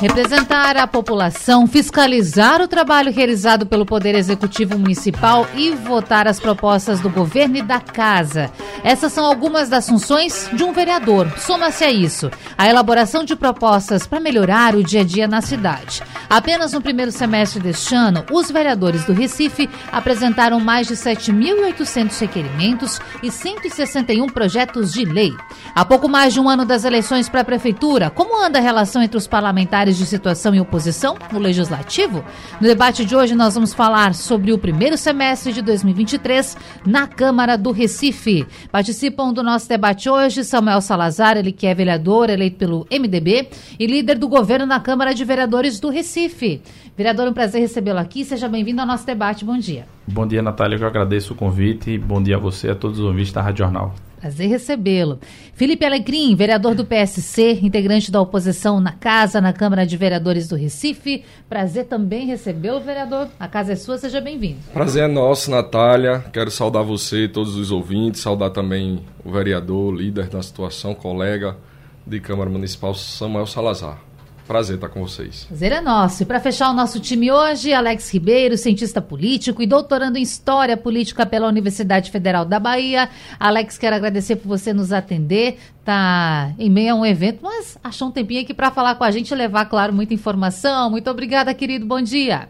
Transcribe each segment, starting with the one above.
Representar a população, fiscalizar o trabalho realizado pelo Poder Executivo Municipal e votar as propostas do governo e da Casa. Essas são algumas das funções de um vereador. Soma-se a isso a elaboração de propostas para melhorar o dia a dia na cidade. Apenas no primeiro semestre deste ano, os vereadores do Recife apresentaram mais de 7.800 requerimentos e 161 projetos de lei. Há pouco mais de um ano das eleições para a Prefeitura, como anda a relação entre os parlamentares? De situação e oposição no Legislativo? No debate de hoje, nós vamos falar sobre o primeiro semestre de 2023 na Câmara do Recife. Participam do nosso debate hoje Samuel Salazar, ele que é vereador eleito pelo MDB e líder do governo na Câmara de Vereadores do Recife. Vereador, um prazer recebê-lo aqui. Seja bem-vindo ao nosso debate. Bom dia. Bom dia, Natália. Eu agradeço o convite. Bom dia a você e a todos os ouvintes da Rádio Jornal. Prazer recebê-lo. Felipe Alecrim, vereador do PSC, integrante da oposição na Casa, na Câmara de Vereadores do Recife. Prazer também recebê-lo, vereador. A casa é sua, seja bem-vindo. Prazer é nosso, Natália. Quero saudar você e todos os ouvintes, saudar também o vereador, líder da situação, colega de Câmara Municipal, Samuel Salazar. Prazer estar com vocês. Prazer é nosso. E para fechar o nosso time hoje, Alex Ribeiro, cientista político e doutorando em História Política pela Universidade Federal da Bahia. Alex, quero agradecer por você nos atender. Tá em meio a um evento, mas achou um tempinho aqui para falar com a gente e levar, claro, muita informação. Muito obrigada, querido. Bom dia.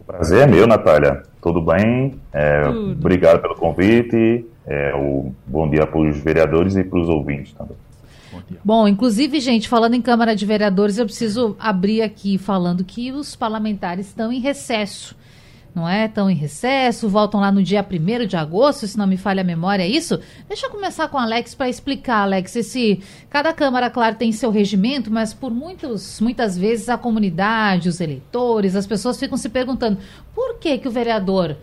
O prazer é meu, Natália. Tudo bem? É, Tudo. Obrigado pelo convite. É, o bom dia para os vereadores e para os ouvintes também. Bom, inclusive, gente, falando em Câmara de Vereadores, eu preciso abrir aqui falando que os parlamentares estão em recesso. Não é? Estão em recesso, voltam lá no dia 1 de agosto, se não me falha a memória, é isso? Deixa eu começar com o Alex para explicar, Alex. Esse, cada Câmara, claro, tem seu regimento, mas por muitos, muitas vezes a comunidade, os eleitores, as pessoas ficam se perguntando por que, que o vereador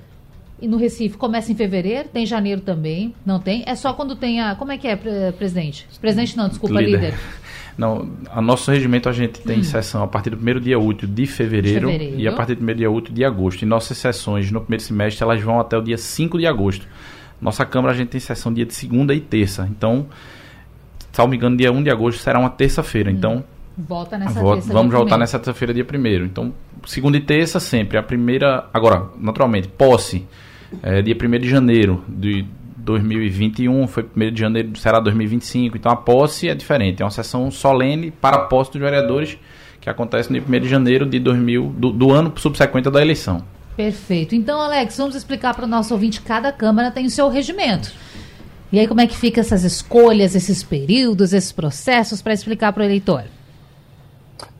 no Recife começa em fevereiro, tem janeiro também, não tem? É só quando tem a. Como é que é, presidente? Presidente não, desculpa, líder. líder. Não, a nosso regimento a gente tem hum. sessão a partir do primeiro dia útil de fevereiro, de fevereiro, e a partir do primeiro dia útil de agosto. E nossas sessões no primeiro semestre elas vão até o dia 5 de agosto. Nossa Câmara a gente tem sessão dia de segunda e terça. Então, salvo me engano, dia 1 de agosto será uma terça-feira. Hum. Então, Volta nessa volta, terça Vamos voltar nessa terça-feira, dia primeiro. Então, segunda e terça sempre. A primeira. Agora, naturalmente, posse é, dia 1 de janeiro de 2021, foi 1 de janeiro, será 2025. Então a posse é diferente, é uma sessão solene para a posse dos vereadores que acontece no dia 1 de janeiro de 2000, do, do ano subsequente da eleição. Perfeito. Então, Alex, vamos explicar para o nosso ouvinte: cada Câmara tem o seu regimento. E aí, como é que fica essas escolhas, esses períodos, esses processos, para explicar para o eleitor?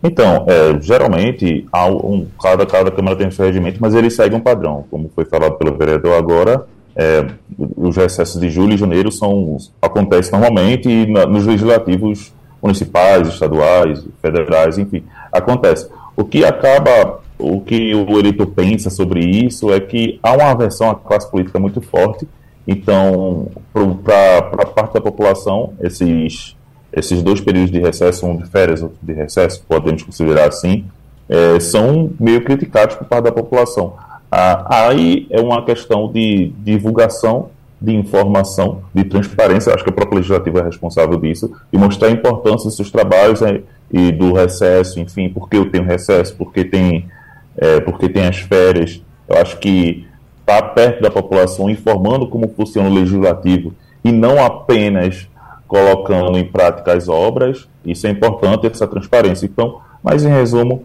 Então, é, geralmente, um, cada, cada Câmara tem seu regimento, mas ele segue um padrão. Como foi falado pelo vereador agora, é, os recessos de julho e janeiro são, acontecem normalmente na, nos legislativos municipais, estaduais, federais, enfim, acontece. O que acaba, o que o eleitor pensa sobre isso é que há uma aversão à classe política muito forte, então, para parte da população, esses esses dois períodos de recesso, um de férias, outro de recesso, podemos considerar assim, é, são meio criticados por parte da população. Ah, aí é uma questão de divulgação de informação, de transparência, acho que a própria legislativa é responsável disso, e mostrar a importância dos seus trabalhos né, e do recesso, enfim, por que eu tenho recesso, porque tem, é, porque tem as férias. Eu acho que estar tá perto da população, informando como funciona o legislativo, e não apenas colocando em prática as obras. Isso é importante, essa transparência. Então, mas em resumo,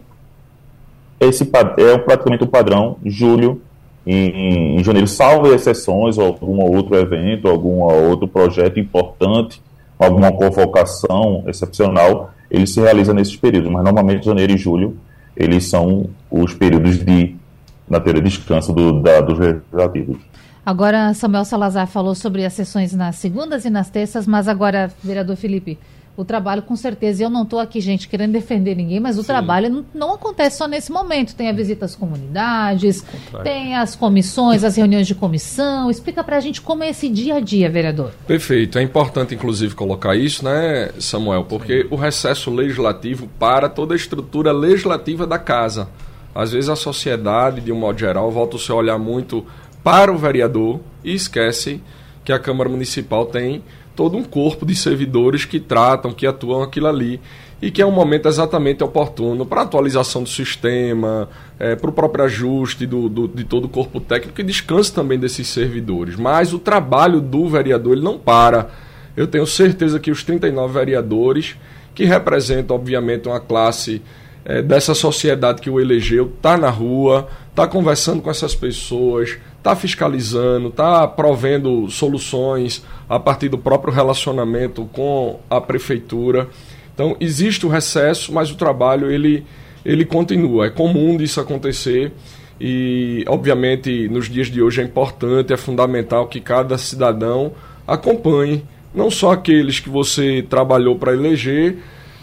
esse é praticamente o padrão julho em, em janeiro, salvo exceções, algum outro evento, algum outro projeto importante, alguma convocação excepcional, ele se realiza nesses períodos, mas normalmente janeiro e julho eles são os períodos de, na teoria, descanso do, da, dos legislativos. Agora, Samuel Salazar falou sobre as sessões nas segundas e nas terças, mas agora, vereador Felipe, o trabalho com certeza, eu não estou aqui, gente, querendo defender ninguém, mas o Sim. trabalho não, não, acontece só nesse momento. Tem a visita às comunidades, tem as comissões, as reuniões de comissão. Explica para a gente como é esse dia a dia, vereador. Perfeito. É importante, inclusive, colocar isso, né, Samuel? Porque Sim. o recesso legislativo para toda a estrutura legislativa da casa. Às vezes a sociedade, de um modo geral, volta o seu olhar muito para o vereador e esquece que a Câmara Municipal tem todo um corpo de servidores que tratam, que atuam aquilo ali e que é um momento exatamente oportuno para atualização do sistema, é, para o próprio ajuste do, do, de todo o corpo técnico e descanso também desses servidores. Mas o trabalho do vereador ele não para. Eu tenho certeza que os 39 vereadores, que representam, obviamente, uma classe é, dessa sociedade que o elegeu, está na rua, está conversando com essas pessoas, está fiscalizando, está provendo soluções a partir do próprio relacionamento com a prefeitura. Então existe o recesso, mas o trabalho ele, ele continua. É comum disso acontecer e, obviamente, nos dias de hoje é importante, é fundamental que cada cidadão acompanhe, não só aqueles que você trabalhou para eleger,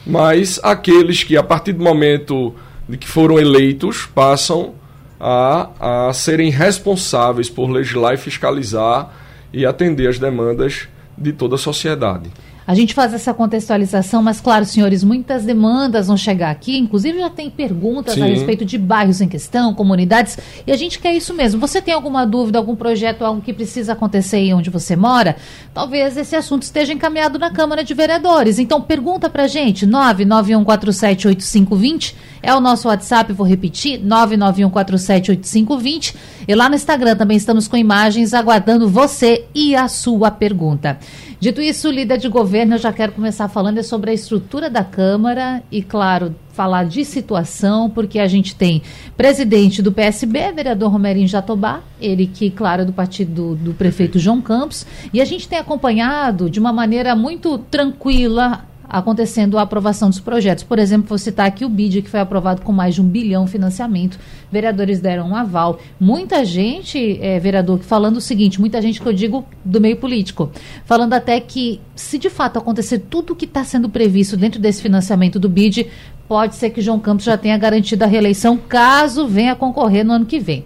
mas aqueles que, a partir do momento de que foram eleitos, passam a, a serem responsáveis por legislar e fiscalizar e atender as demandas de toda a sociedade. A gente faz essa contextualização, mas claro, senhores, muitas demandas vão chegar aqui, inclusive já tem perguntas Sim. a respeito de bairros em questão, comunidades, e a gente quer isso mesmo. Você tem alguma dúvida, algum projeto, algo que precisa acontecer aí onde você mora? Talvez esse assunto esteja encaminhado na Câmara de Vereadores. Então pergunta pra gente, 991478520 é o nosso WhatsApp, vou repetir, 991478520. E lá no Instagram também estamos com imagens aguardando você e a sua pergunta. Dito isso, líder de governo, eu já quero começar falando sobre a estrutura da Câmara e, claro, falar de situação, porque a gente tem presidente do PSB, vereador Romerinho Jatobá, ele que, claro, é do partido do, do prefeito João Campos, e a gente tem acompanhado de uma maneira muito tranquila acontecendo a aprovação dos projetos. Por exemplo, vou citar aqui o BID, que foi aprovado com mais de um bilhão financiamento. Vereadores deram um aval. Muita gente, é, vereador, falando o seguinte, muita gente que eu digo do meio político, falando até que se de fato acontecer tudo o que está sendo previsto dentro desse financiamento do BID, pode ser que João Campos já tenha garantido a reeleição caso venha concorrer no ano que vem.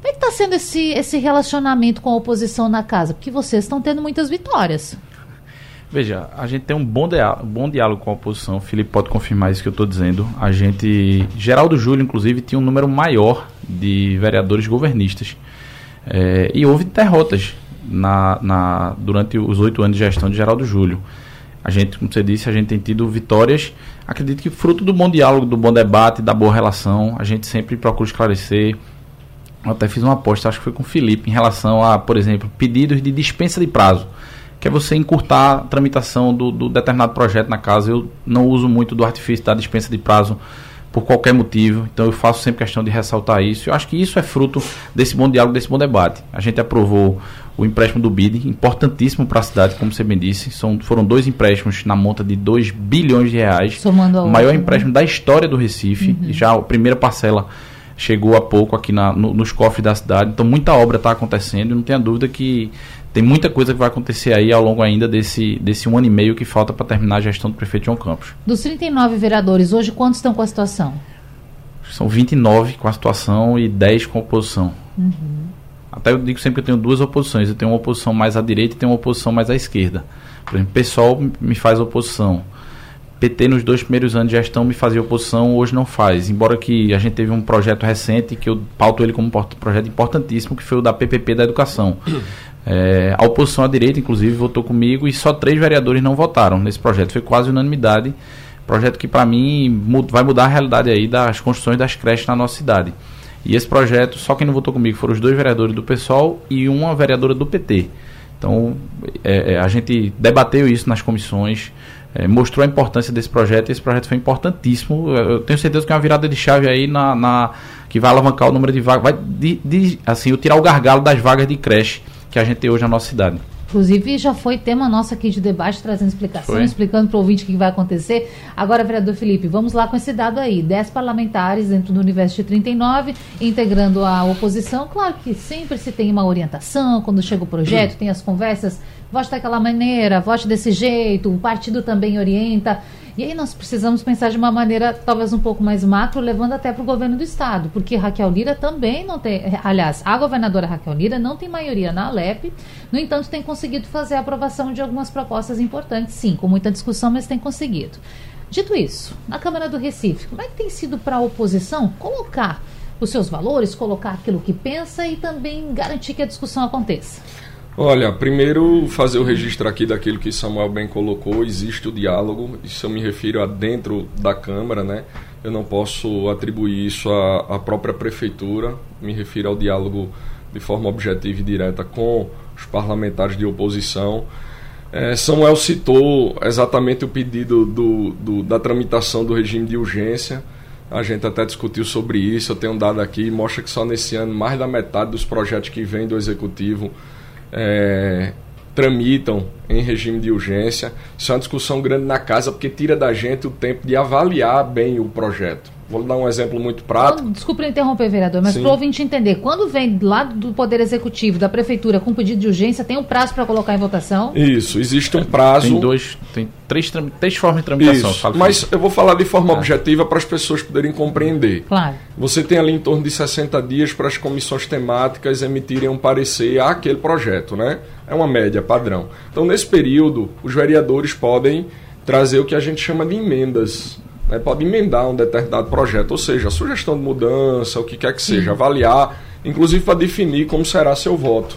Como é que está sendo esse, esse relacionamento com a oposição na casa? Porque vocês estão tendo muitas vitórias. Veja, a gente tem um bom, diálogo, bom diálogo com a oposição. O Felipe pode confirmar isso que eu estou dizendo. A gente, Geraldo Júlio, inclusive, tinha um número maior de vereadores governistas. É, e houve derrotas na, na, durante os oito anos de gestão de Geraldo Júlio. A gente, como você disse, a gente tem tido vitórias. Acredito que fruto do bom diálogo, do bom debate, da boa relação, a gente sempre procura esclarecer. Eu até fiz uma aposta, acho que foi com o Felipe, em relação a, por exemplo, pedidos de dispensa de prazo que é você encurtar a tramitação do, do, determinado projeto na casa. Eu não uso muito do artifício da dispensa de prazo por qualquer motivo, então eu faço sempre questão de ressaltar isso. Eu acho que isso é fruto desse bom diálogo, desse bom debate. A gente aprovou o empréstimo do BID, importantíssimo para a cidade, como você bem disse. São, foram dois empréstimos na monta de 2 bilhões de reais. Somando o maior né? empréstimo da história do Recife. Uhum. Já a primeira parcela chegou há pouco aqui na, no, nos cofres da cidade. Então muita obra está acontecendo e não tenha dúvida que tem muita coisa que vai acontecer aí ao longo ainda desse, desse um ano e meio que falta para terminar a gestão do prefeito João Campos. Dos 39 vereadores, hoje quantos estão com a situação? São 29 com a situação e 10 com a oposição. Uhum. Até eu digo sempre que eu tenho duas oposições. Eu tenho uma oposição mais à direita e tenho uma oposição mais à esquerda. Por exemplo, o PSOL me faz oposição. PT nos dois primeiros anos de gestão me fazia oposição, hoje não faz. Embora que a gente teve um projeto recente que eu pauto ele como um projeto importantíssimo, que foi o da PPP da educação. É, a oposição à direita, inclusive, votou comigo e só três vereadores não votaram nesse projeto. Foi quase unanimidade. Projeto que, para mim, vai mudar a realidade aí das construções das creches na nossa cidade. E esse projeto, só quem não votou comigo foram os dois vereadores do PSOL e uma vereadora do PT. Então, é, é, a gente debateu isso nas comissões, é, mostrou a importância desse projeto e esse projeto foi importantíssimo. Eu tenho certeza que é uma virada de chave aí na, na que vai alavancar o número de vagas, vai de, de, assim, tirar o gargalo das vagas de creche que a gente tem hoje na nossa cidade. Inclusive, já foi tema nosso aqui de debate, trazendo explicação, foi. explicando para o ouvinte o que vai acontecer. Agora, vereador Felipe, vamos lá com esse dado aí. 10 parlamentares dentro do universo de 39, integrando a oposição. Claro que sempre se tem uma orientação, quando chega o projeto, tem as conversas, vote daquela maneira, vote desse jeito, o partido também orienta. E aí nós precisamos pensar de uma maneira talvez um pouco mais macro, levando até para o governo do estado, porque Raquel Lira também não tem, aliás, a governadora Raquel Lira não tem maioria na Alep, no entanto tem conseguido fazer a aprovação de algumas propostas importantes, sim, com muita discussão, mas tem conseguido. Dito isso, na Câmara do Recife, como é que tem sido para a oposição colocar os seus valores, colocar aquilo que pensa e também garantir que a discussão aconteça? Olha, primeiro fazer o registro aqui daquilo que Samuel bem colocou, existe o diálogo, isso eu me refiro a dentro da Câmara, né? Eu não posso atribuir isso à, à própria Prefeitura, me refiro ao diálogo de forma objetiva e direta com os parlamentares de oposição. É, Samuel citou exatamente o pedido do, do, da tramitação do regime de urgência. A gente até discutiu sobre isso. Eu tenho um dado aqui, mostra que só nesse ano mais da metade dos projetos que vêm do Executivo é, tramitam em regime de urgência. Isso é uma discussão grande na casa, porque tira da gente o tempo de avaliar bem o projeto. Vou dar um exemplo muito prático. Desculpe interromper, vereador, mas para o ouvinte entender, quando vem lá do Poder Executivo, da Prefeitura, com pedido de urgência, tem um prazo para colocar em votação? Isso, existe um prazo. Tem dois, tem três, três formas de tramitação. Isso, mas eu vou falar de forma é. objetiva para as pessoas poderem compreender. Claro. Você tem ali em torno de 60 dias para as comissões temáticas emitirem um parecer àquele projeto, né? É uma média padrão. Então, nesse período, os vereadores podem trazer o que a gente chama de emendas né, pode emendar um determinado projeto, ou seja, sugestão de mudança, o que quer que seja, avaliar, inclusive para definir como será seu voto.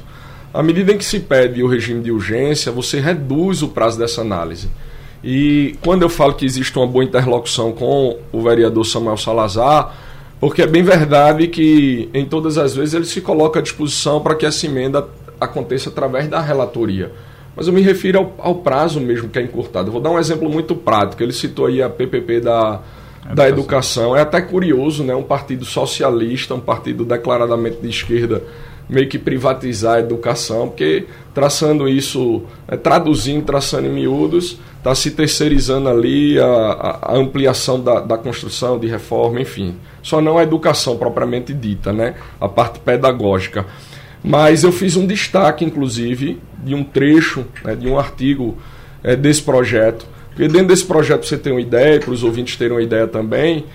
À medida em que se pede o regime de urgência, você reduz o prazo dessa análise. E quando eu falo que existe uma boa interlocução com o vereador Samuel Salazar, porque é bem verdade que em todas as vezes ele se coloca à disposição para que essa emenda aconteça através da relatoria. Mas eu me refiro ao, ao, prazo mesmo que é encurtado. Eu vou dar um exemplo muito prático. Ele citou aí a PPP da, é da educação. É até curioso, né? Um partido socialista, um partido declaradamente de esquerda, meio que privatizar a educação, porque traçando isso, é, traduzindo, traçando em miúdos, está se terceirizando ali a, a, a ampliação da, da, construção, de reforma, enfim. Só não a educação propriamente dita, né? A parte pedagógica. Mas eu fiz um destaque, inclusive, de um trecho, né, de um artigo é, desse projeto. Porque dentro desse projeto, você tem uma ideia, para os ouvintes terem uma ideia também,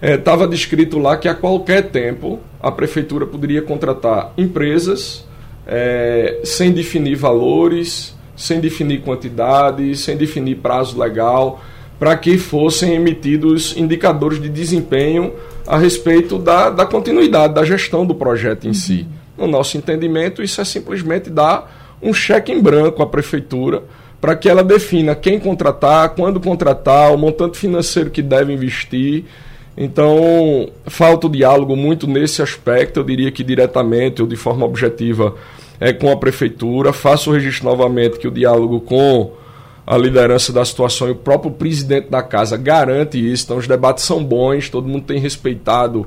estava é, descrito lá que a qualquer tempo a prefeitura poderia contratar empresas é, sem definir valores, sem definir quantidade, sem definir prazo legal, para que fossem emitidos indicadores de desempenho a respeito da, da continuidade da gestão do projeto em si. No nosso entendimento, isso é simplesmente dar um cheque em branco à prefeitura para que ela defina quem contratar, quando contratar, o montante financeiro que deve investir. Então, falta o diálogo muito nesse aspecto, eu diria que diretamente ou de forma objetiva é com a prefeitura. Faço o registro novamente que o diálogo com a liderança da situação e o próprio presidente da casa garante isso. Então, os debates são bons, todo mundo tem respeitado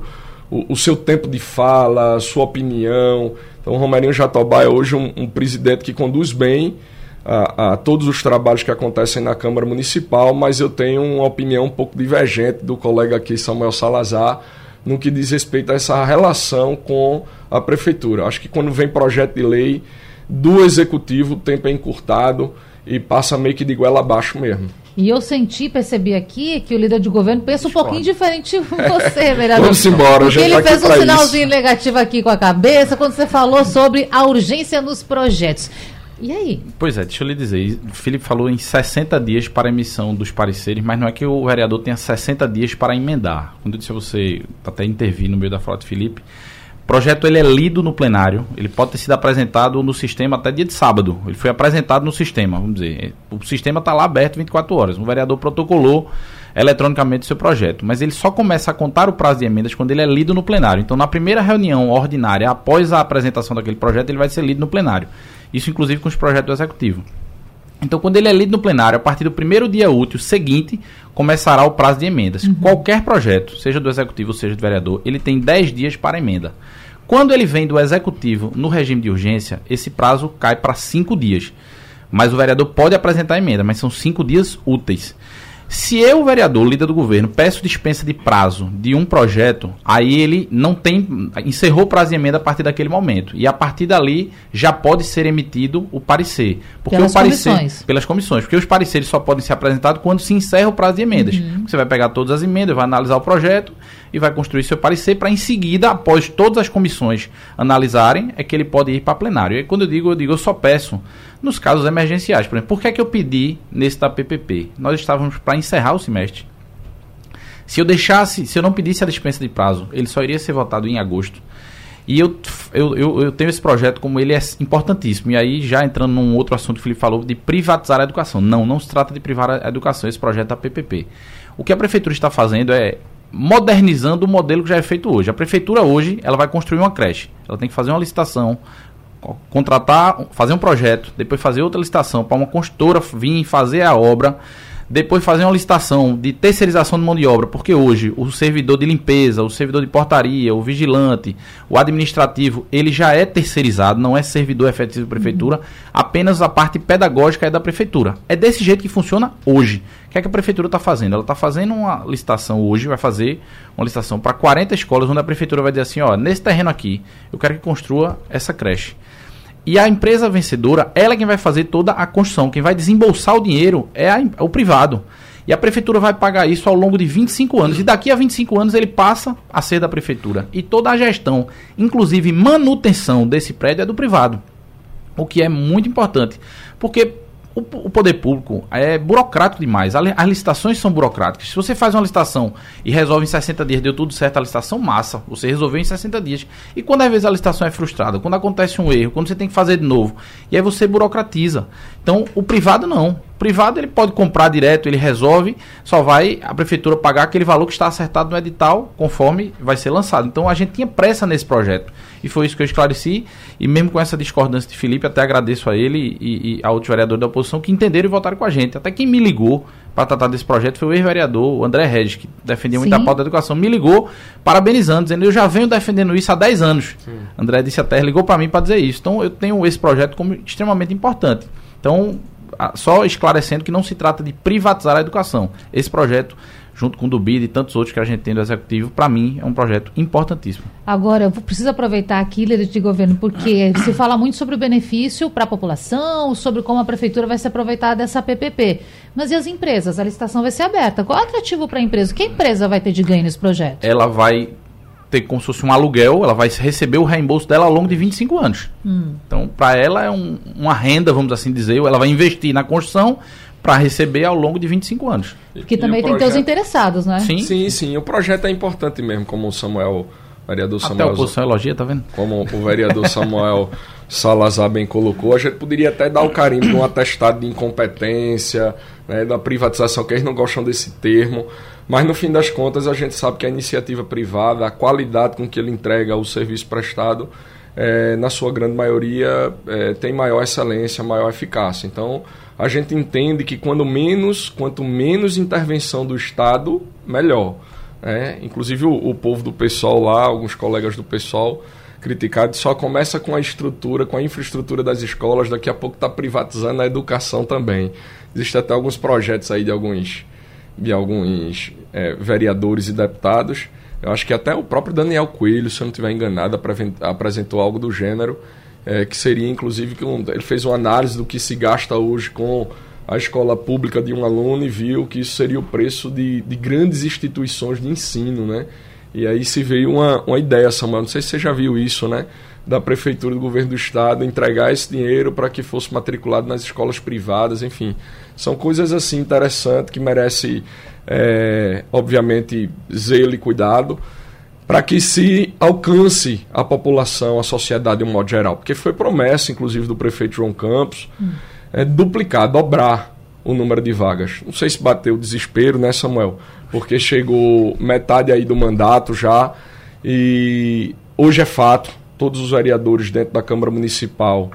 o, o, seu tempo de fala, sua opinião. Então, o Romerinho Jatobá é hoje um, um presidente que conduz bem a, a, todos os trabalhos que acontecem na Câmara Municipal, mas eu tenho uma opinião um pouco divergente do colega aqui, Samuel Salazar, no que diz respeito a essa relação com a Prefeitura. Acho que quando vem projeto de lei do Executivo, o tempo é encurtado e passa meio que de goela abaixo mesmo. E eu senti, percebi aqui que o líder de governo pensa um pouquinho diferente de você, vereador. Vamos embora, Porque ele tá fez um sinalzinho isso. negativo aqui com a cabeça quando você falou sobre a urgência nos projetos. E aí? Pois é, deixa eu lhe dizer. O Felipe falou em 60 dias para a emissão dos pareceres, mas não é que o vereador tenha 60 dias para emendar. Quando eu disse a você, até intervir no meio da fala de Felipe, projeto ele é lido no plenário, ele pode ter sido apresentado no sistema até dia de sábado. Ele foi apresentado no sistema, vamos dizer. O sistema está lá aberto 24 horas. O vereador protocolou eletronicamente o seu projeto, mas ele só começa a contar o prazo de emendas quando ele é lido no plenário. Então, na primeira reunião ordinária, após a apresentação daquele projeto, ele vai ser lido no plenário. Isso, inclusive, com os projetos do executivo. Então, quando ele é lido no plenário, a partir do primeiro dia útil seguinte, começará o prazo de emendas. Uhum. Qualquer projeto, seja do executivo, seja do vereador, ele tem 10 dias para emenda. Quando ele vem do executivo no regime de urgência, esse prazo cai para 5 dias. Mas o vereador pode apresentar emenda, mas são cinco dias úteis. Se eu, vereador, líder do governo, peço dispensa de prazo de um projeto, aí ele não tem. encerrou o prazo de emenda a partir daquele momento. E a partir dali já pode ser emitido o parecer. Porque pelas o parecer. Comissões. Pelas comissões. Porque os pareceres só podem ser apresentados quando se encerra o prazo de emendas. Uhum. Você vai pegar todas as emendas, vai analisar o projeto e vai construir seu parecer para em seguida, após todas as comissões analisarem, é que ele pode ir para plenário. E quando eu digo, eu digo, eu só peço nos casos emergenciais. Por exemplo, por que, é que eu pedi nesse da PPP? Nós estávamos para encerrar o semestre. Se eu deixasse, se eu não pedisse a dispensa de prazo, ele só iria ser votado em agosto. E eu, eu, eu, eu tenho esse projeto como ele é importantíssimo. E aí, já entrando num outro assunto que o Felipe falou, de privatizar a educação. Não, não se trata de privar a educação, esse projeto da PPP. O que a prefeitura está fazendo é modernizando o modelo que já é feito hoje. A prefeitura hoje, ela vai construir uma creche. Ela tem que fazer uma licitação, co- contratar, fazer um projeto, depois fazer outra licitação para uma construtora vir fazer a obra, depois fazer uma licitação de terceirização de mão de obra, porque hoje o servidor de limpeza, o servidor de portaria, o vigilante, o administrativo, ele já é terceirizado, não é servidor efetivo da prefeitura, apenas a parte pedagógica é da prefeitura. É desse jeito que funciona hoje. O que é que a prefeitura está fazendo? Ela está fazendo uma licitação hoje, vai fazer uma licitação para 40 escolas, onde a prefeitura vai dizer assim, ó, nesse terreno aqui, eu quero que construa essa creche. E a empresa vencedora, ela é quem vai fazer toda a construção. Quem vai desembolsar o dinheiro é a em- o privado. E a prefeitura vai pagar isso ao longo de 25 anos. E daqui a 25 anos ele passa a ser da prefeitura. E toda a gestão, inclusive manutenção desse prédio, é do privado. O que é muito importante. Porque o, o poder público é burocrático demais. As licitações são burocráticas. Se você faz uma licitação e resolve em 60 dias, deu tudo certo a licitação, massa. Você resolveu em 60 dias. E quando às vezes a licitação é frustrada, quando acontece um erro, quando você tem que fazer de novo, e aí você burocratiza. Então, o privado não. Privado ele pode comprar direto, ele resolve, só vai a prefeitura pagar aquele valor que está acertado no edital, conforme vai ser lançado. Então a gente tinha pressa nesse projeto. E foi isso que eu esclareci. E mesmo com essa discordância de Felipe, até agradeço a ele e, e a outros vereadores da oposição que entenderam e votaram com a gente. Até quem me ligou para tratar desse projeto foi o ex-vereador o André Regis, que defendia muito Sim. a pauta da educação. Me ligou parabenizando, dizendo eu já venho defendendo isso há 10 anos. André disse até, ligou para mim para dizer isso. Então eu tenho esse projeto como extremamente importante. Então, só esclarecendo que não se trata de privatizar a educação. Esse projeto, junto com o do BID e tantos outros que a gente tem do Executivo, para mim é um projeto importantíssimo. Agora, eu preciso aproveitar aqui, líder de governo, porque se fala muito sobre o benefício para a população, sobre como a prefeitura vai se aproveitar dessa PPP. Mas e as empresas? A licitação vai ser aberta. Qual é o atrativo para a empresa? Que empresa vai ter de ganho nesse projeto? Ela vai ter como se fosse um aluguel, ela vai receber o reembolso dela ao longo de 25 anos. Então, para ela é um- uma renda, vamos assim dizer, ela vai investir na construção para receber ao longo de 25 anos. Porque E também tem que ter os interessados, né? Sim, Sim, sim. O projeto é importante mesmo, como o Samuel, o vereador até a Samuel, oposição elogia, tá vendo? como o vereador Samuel Salazar bem colocou, a gente poderia até dar o carimbo de um atestado de incompetência, né, da privatização, que eles não gostam desse termo, mas no fim das contas a gente sabe que a iniciativa privada, a qualidade com que ele entrega o serviço prestado, eh, na sua grande maioria, eh, tem maior excelência, maior eficácia. Então, a gente entende que quando menos, quanto menos intervenção do Estado, melhor. né? inclusive o, o povo do PSOL lá, alguns colegas do PSOL criticaram, só começa com a estrutura, com a infraestrutura das escolas, daqui a pouco está privatizando a educação também. Existem até alguns projetos aí de alguns, de alguns eh, vereadores e deputados. Eu acho que até o próprio Daniel Coelho, se eu não estiver enganado, apresentou algo do gênero, eh, que seria inclusive que um- ele fez uma análise do que se gasta hoje com a escola pública de um aluno e viu que isso seria o preço de, de grandes instituições de ensino, né? E aí se veio uma, uma ideia, Samuel, não sei se você já viu isso, né? Da prefeitura do governo do estado entregar esse dinheiro para que fosse matriculado nas escolas privadas, enfim. São coisas assim interessantes que merece, eh, obviamente, zelo e cuidado para que se alcance a população, a sociedade de um modo geral. Porque foi promessa, inclusive, do prefeito João Campos, é, duplicar, dobrar o número de vagas. Não sei se bateu o desespero, né, Samuel? Porque chegou metade aí do mandato já e hoje é fato, todos os vereadores dentro da Câmara Municipal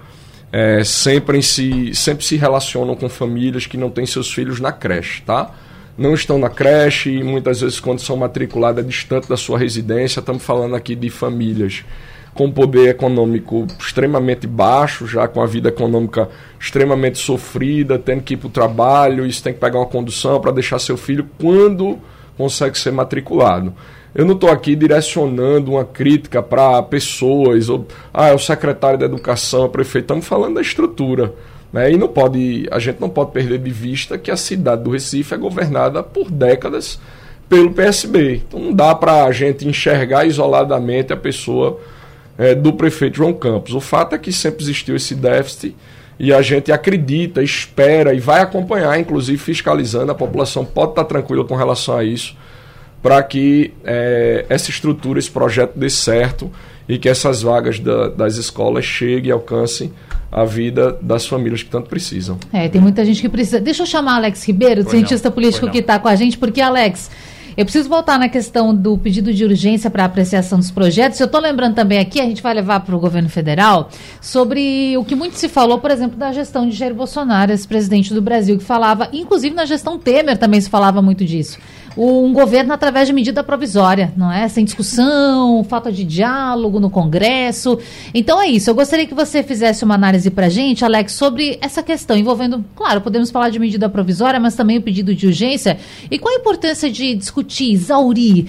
é, sempre, se, sempre se relacionam com famílias que não têm seus filhos na creche, tá? Não estão na creche e muitas vezes quando são matriculadas é distante da sua residência, estamos falando aqui de famílias com poder econômico extremamente baixo, já com a vida econômica extremamente sofrida, tendo que ir para o trabalho, isso tem que pegar uma condução para deixar seu filho quando consegue ser matriculado. Eu não estou aqui direcionando uma crítica para pessoas, ou ah, é o secretário da educação, o prefeito, estamos falando da estrutura. Né? E não pode, a gente não pode perder de vista que a cidade do Recife é governada por décadas pelo PSB. Então não dá para a gente enxergar isoladamente a pessoa é, do prefeito João Campos. O fato é que sempre existiu esse déficit e a gente acredita, espera e vai acompanhar, inclusive fiscalizando. A população pode estar tranquila com relação a isso, para que é, essa estrutura, esse projeto dê certo e que essas vagas da, das escolas cheguem e alcancem a vida das famílias que tanto precisam. É, tem muita gente que precisa. Deixa eu chamar Alex Ribeiro, cientista não, político que está com a gente, porque, Alex, eu preciso voltar na questão do pedido de urgência para apreciação dos projetos. Eu estou lembrando também aqui, a gente vai levar para o governo federal, sobre o que muito se falou, por exemplo, da gestão de Jair Bolsonaro, esse presidente do Brasil, que falava, inclusive na gestão Temer também se falava muito disso um governo através de medida provisória, não é? Sem discussão, falta de diálogo no Congresso. Então é isso. Eu gostaria que você fizesse uma análise para a gente, Alex, sobre essa questão envolvendo, claro, podemos falar de medida provisória, mas também o pedido de urgência. E qual a importância de discutir, exaurir,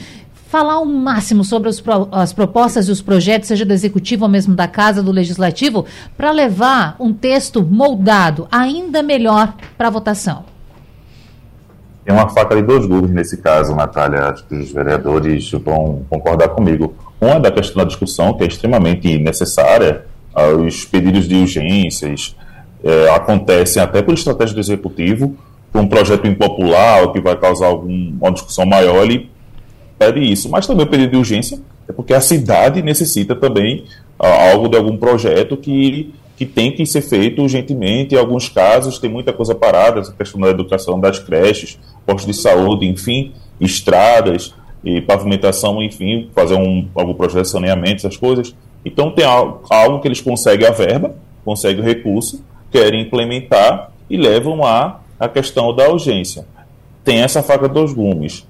falar o máximo sobre pro, as propostas e os projetos, seja do Executivo ou mesmo da Casa, do Legislativo, para levar um texto moldado ainda melhor para a votação? Tem uma faca de dois gumes nesse caso, Natália. Acho que os vereadores vão concordar comigo. Uma é da questão da discussão, que é extremamente necessária, os pedidos de urgências é, acontecem até por estratégia do executivo, um projeto impopular que vai causar alguma discussão maior, ele pede isso. Mas também o pedido de urgência é porque a cidade necessita também algo de algum projeto que que tem que ser feito urgentemente. Em alguns casos, tem muita coisa parada, essa questão da educação das creches, postos de saúde, enfim, estradas e pavimentação, enfim, fazer um, algum projeto de saneamento, essas coisas. Então, tem algo, que eles conseguem a verba, conseguem o recurso, querem implementar e levam a, a questão da urgência. Tem essa faca dos gumes.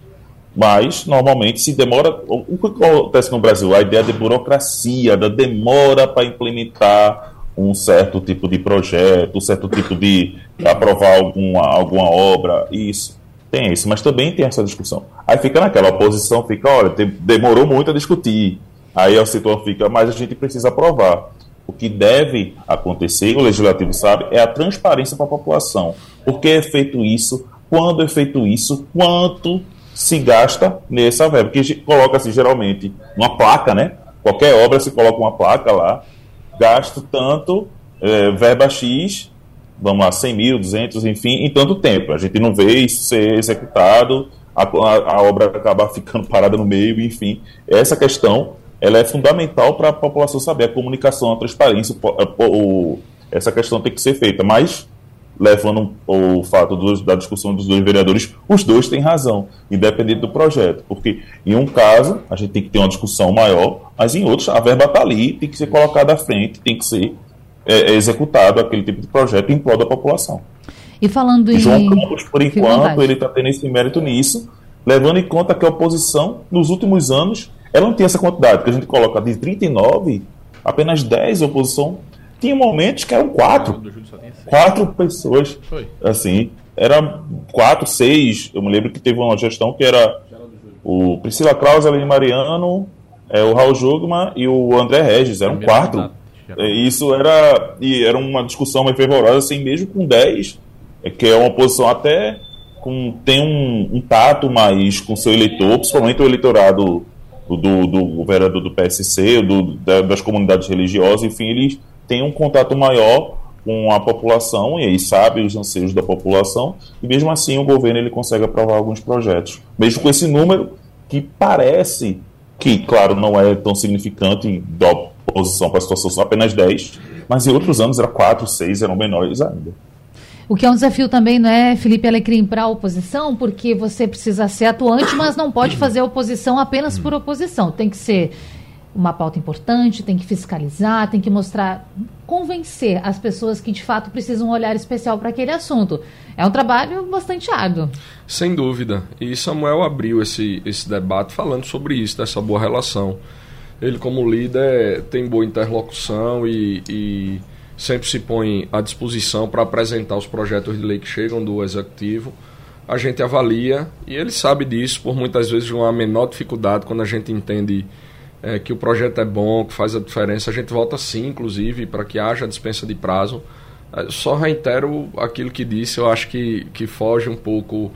Mas, normalmente, se demora. O que acontece no Brasil? A ideia de burocracia, da demora para implementar um certo tipo de projeto, um certo tipo de aprovar alguma, alguma obra, isso. Tem isso, mas também tem essa discussão. Aí fica naquela oposição, fica, olha, demorou muito a discutir. Aí o setor fica, mas a gente precisa aprovar. O que deve acontecer, o legislativo sabe, é a transparência para a população. Por que é feito isso? Quando é feito isso? Quanto se gasta nessa verba? Porque coloca-se geralmente uma placa, né? Qualquer obra se coloca uma placa lá gasto tanto, é, verba X, vamos lá, 100 mil, 200, enfim, em tanto tempo. A gente não vê isso ser executado, a, a, obra acaba ficando parada no meio, enfim. Essa questão ela é fundamental para a população saber a comunicação, a transparência, o, o, essa questão tem que ser feita, mas levando o fato dos, da discussão dos dois vereadores, os dois têm razão, independente do projeto. Porque em um caso, a gente tem que ter uma discussão maior, mas em outros, a verba está ali, tem que ser colocada à frente, tem que ser é, executado aquele tipo de projeto em prol da população. E falando em. João Campos, por enquanto, ele está tendo esse mérito nisso, levando em conta que a oposição, nos últimos anos, ela não tem essa quantidade, que a gente coloca de 39, apenas 10 a oposição tinha momentos que eram quatro. Quatro pessoas. Foi. Assim, era quatro, seis. Eu me lembro que teve uma gestão que era o Priscila Krause, Aline Mariano, é, o Raul Jugman e o André Regis. Eram quatro. Isso era. E era uma discussão mais fervorosa, assim, mesmo com dez, é, que é uma posição até. Com, tem um, um tato mais com seu eleitor, principalmente o eleitorado do, do, do vereador do PSC, do, da, das comunidades religiosas, enfim, eles tem um contato maior com a população e aí sabe os anseios da população e mesmo assim o governo ele consegue aprovar alguns projetos mesmo com esse número que parece que claro não é tão significante da oposição para a situação são apenas 10 mas em outros anos era 4, 6 eram menores ainda o que é um desafio também, não é, Felipe Alecrim, para a oposição, porque você precisa ser atuante, mas não pode fazer oposição apenas por oposição. Tem que ser uma pauta importante, tem que fiscalizar, tem que mostrar, convencer as pessoas que de fato precisam um olhar especial para aquele assunto. É um trabalho bastante árduo. Sem dúvida. E Samuel abriu esse, esse debate falando sobre isso, dessa boa relação. Ele, como líder, tem boa interlocução e, e sempre se põe à disposição para apresentar os projetos de lei que chegam do executivo. A gente avalia e ele sabe disso, por muitas vezes uma menor dificuldade quando a gente entende é, que o projeto é bom, que faz a diferença. A gente volta sim, inclusive, para que haja dispensa de prazo. É, só reitero aquilo que disse, eu acho que, que foge um pouco